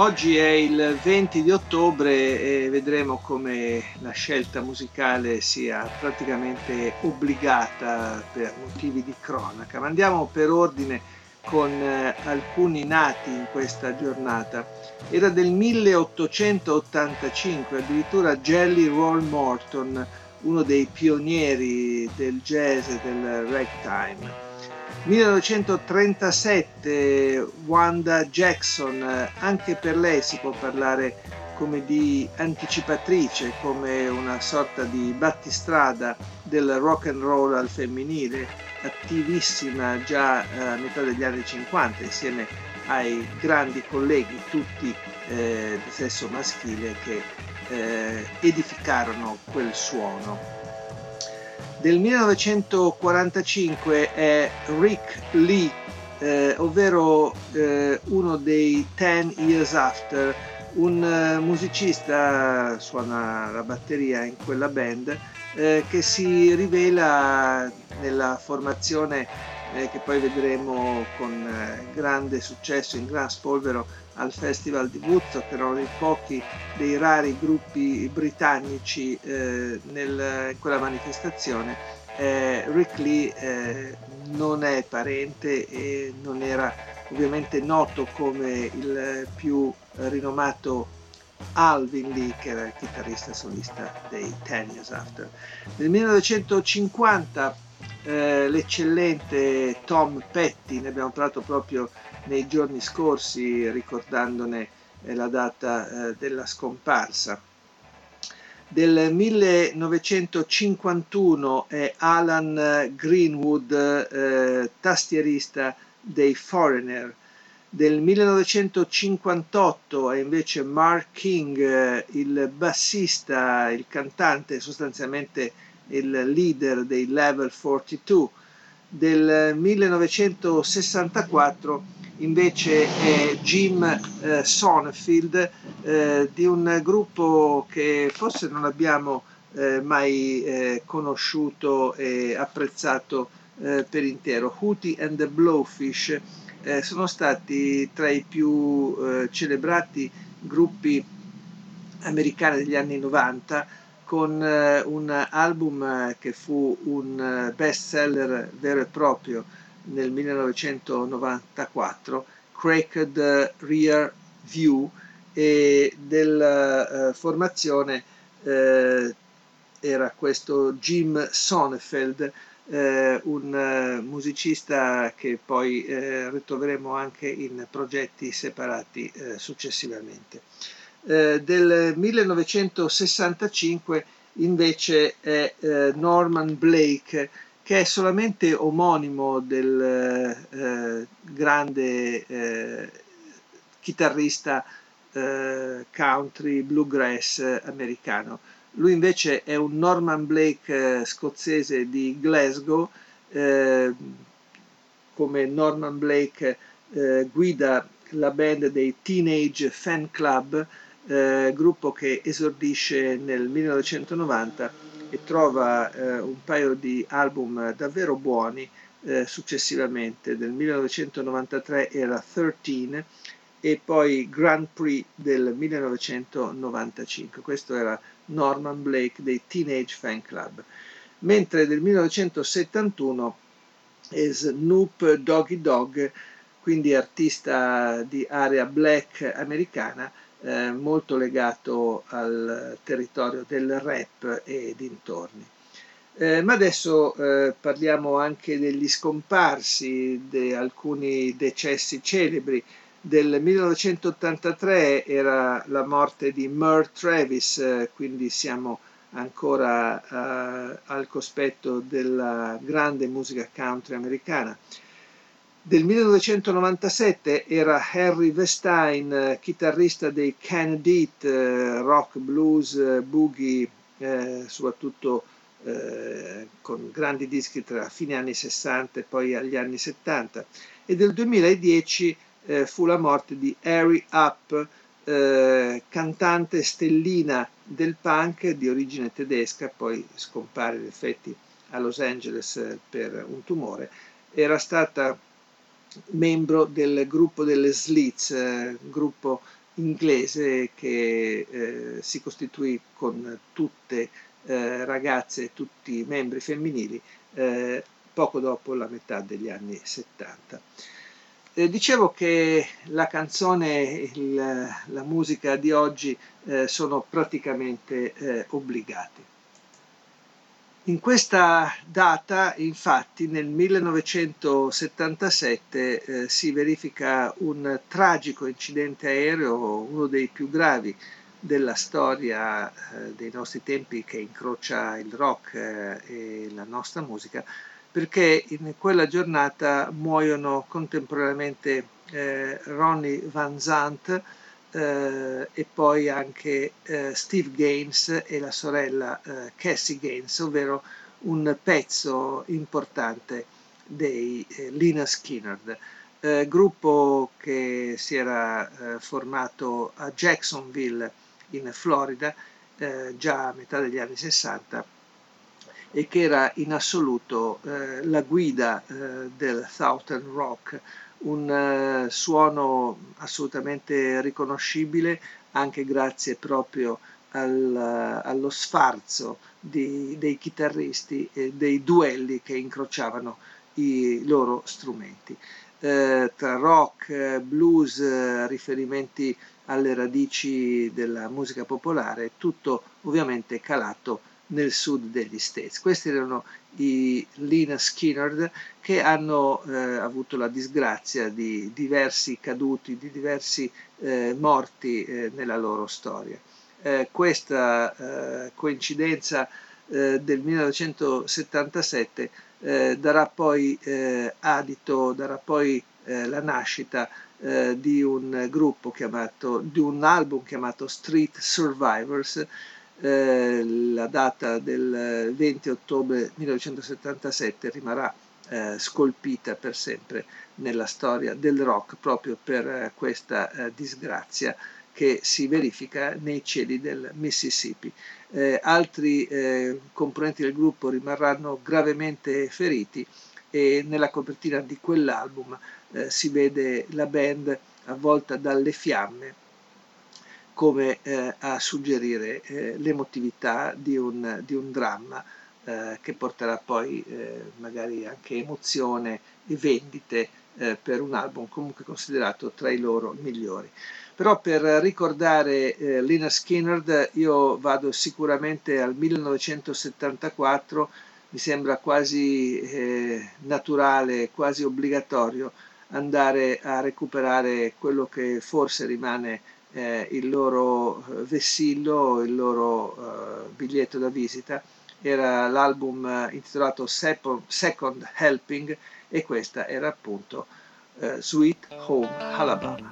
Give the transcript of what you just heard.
Oggi è il 20 di ottobre e vedremo come la scelta musicale sia praticamente obbligata per motivi di cronaca. Ma andiamo per ordine con eh, alcuni nati in questa giornata. Era del 1885, addirittura Jelly Roll Morton, uno dei pionieri del jazz e del ragtime 1937 Wanda Jackson, anche per lei si può parlare come di anticipatrice, come una sorta di battistrada del rock and roll al femminile, attivissima già a metà degli anni 50 insieme ai grandi colleghi, tutti eh, di sesso maschile, che eh, edificarono quel suono del 1945 è Rick Lee, eh, ovvero eh, uno dei Ten Years After, un eh, musicista, suona la batteria in quella band, eh, che si rivela nella formazione eh, che poi vedremo con eh, grande successo in gran spolvero al Festival di Woodstock, erano dei pochi, dei rari gruppi britannici eh, nel, in quella manifestazione. Eh, Rick Lee eh, non è parente e non era ovviamente noto come il più rinomato Alvin Lee, che era il chitarrista solista dei Ten Years After. Nel 1950 eh, l'eccellente Tom Petty, ne abbiamo parlato proprio nei giorni scorsi ricordandone eh, la data eh, della scomparsa. Del 1951 è Alan Greenwood, eh, tastierista dei Foreigner. Del 1958 è invece Mark King, eh, il bassista, il cantante, sostanzialmente il leader dei Level 42. Del 1964 invece è Jim eh, Sonfield eh, di un gruppo che forse non abbiamo eh, mai eh, conosciuto e apprezzato eh, per intero. Hootie and the Blowfish eh, sono stati tra i più celebrati gruppi americani degli anni 90 con un album che fu un best seller vero e proprio nel 1994, Cracked Rear View, e della formazione uh, era questo Jim Sonnefeld, uh, un musicista che poi ritroveremo anche in progetti separati successivamente. Del 1965 invece è Norman Blake, che è solamente omonimo del eh, grande eh, chitarrista eh, country bluegrass americano. Lui invece è un Norman Blake eh, scozzese di Glasgow, eh, come Norman Blake eh, guida la band dei Teenage Fan Club, gruppo che esordisce nel 1990 e trova eh, un paio di album davvero buoni eh, successivamente. Del 1993 era 13 e poi Grand Prix del 1995. Questo era Norman Blake dei Teenage Fan Club. Mentre del 1971 è Snoop Doggy Dog, quindi artista di area black americana, eh, molto legato al territorio del rap e dintorni. Eh, ma adesso eh, parliamo anche degli scomparsi, di alcuni decessi celebri. Del 1983 era la morte di Merle Travis, eh, quindi siamo ancora eh, al cospetto della grande musica country americana. Del 1997 era Harry Westein, chitarrista dei Candide, rock, blues, boogie, eh, soprattutto eh, con grandi dischi tra fine anni 60 e poi agli anni 70. E del 2010 eh, fu la morte di Harry Up, eh, cantante stellina del punk di origine tedesca, poi scompare in effetti a Los Angeles eh, per un tumore, era stata membro del gruppo delle Slits, eh, gruppo inglese che eh, si costituì con tutte eh, ragazze e tutti i membri femminili eh, poco dopo la metà degli anni 70. Eh, dicevo che la canzone, il, la musica di oggi eh, sono praticamente obbligati. In questa data, infatti, nel 1977 eh, si verifica un tragico incidente aereo, uno dei più gravi della storia eh, dei nostri tempi che incrocia il rock eh, e la nostra musica, perché in quella giornata muoiono contemporaneamente eh, Ronnie Van Zant, e poi anche eh, Steve Gaines e la sorella eh, Cassie Gaines, ovvero un pezzo importante dei eh, Lina Skinnerd, eh, gruppo che si era eh, formato a Jacksonville in Florida già a metà degli anni 60 e che era in assoluto la guida del Southern Rock un eh, suono assolutamente riconoscibile anche grazie proprio al, allo sfarzo di, dei chitarristi e dei duelli che incrociavano i loro strumenti. Eh, tra rock, blues, riferimenti alle radici della musica popolare, tutto ovviamente calato nel sud degli States. Questi erano i Lina Skinnerd che hanno eh, avuto la disgrazia di diversi caduti, di diversi eh, morti eh, nella loro storia. Eh, questa eh, coincidenza eh, del 1977 darà poi adito, darà poi la nascita di un gruppo chiamato, di un album chiamato Street Survivors eh, la data del 20 ottobre 1977 rimarrà eh, scolpita per sempre nella storia del rock proprio per eh, questa eh, disgrazia che si verifica nei cieli del Mississippi. Eh, altri eh, componenti del gruppo rimarranno gravemente feriti e nella copertina di quell'album si vede la band avvolta dalle fiamme come eh, a suggerire eh, l'emotività di un, di un dramma eh, che porterà poi eh, magari anche emozione e vendite eh, per un album comunque considerato tra i loro migliori. Però per ricordare eh, Lina Skinner io vado sicuramente al 1974, mi sembra quasi naturale, quasi obbligatorio andare a recuperare quello che forse rimane eh, il loro eh, vessillo, il loro eh, biglietto da visita. Era l'album eh, intitolato Second Helping e questa era appunto eh, Sweet Home Alabama.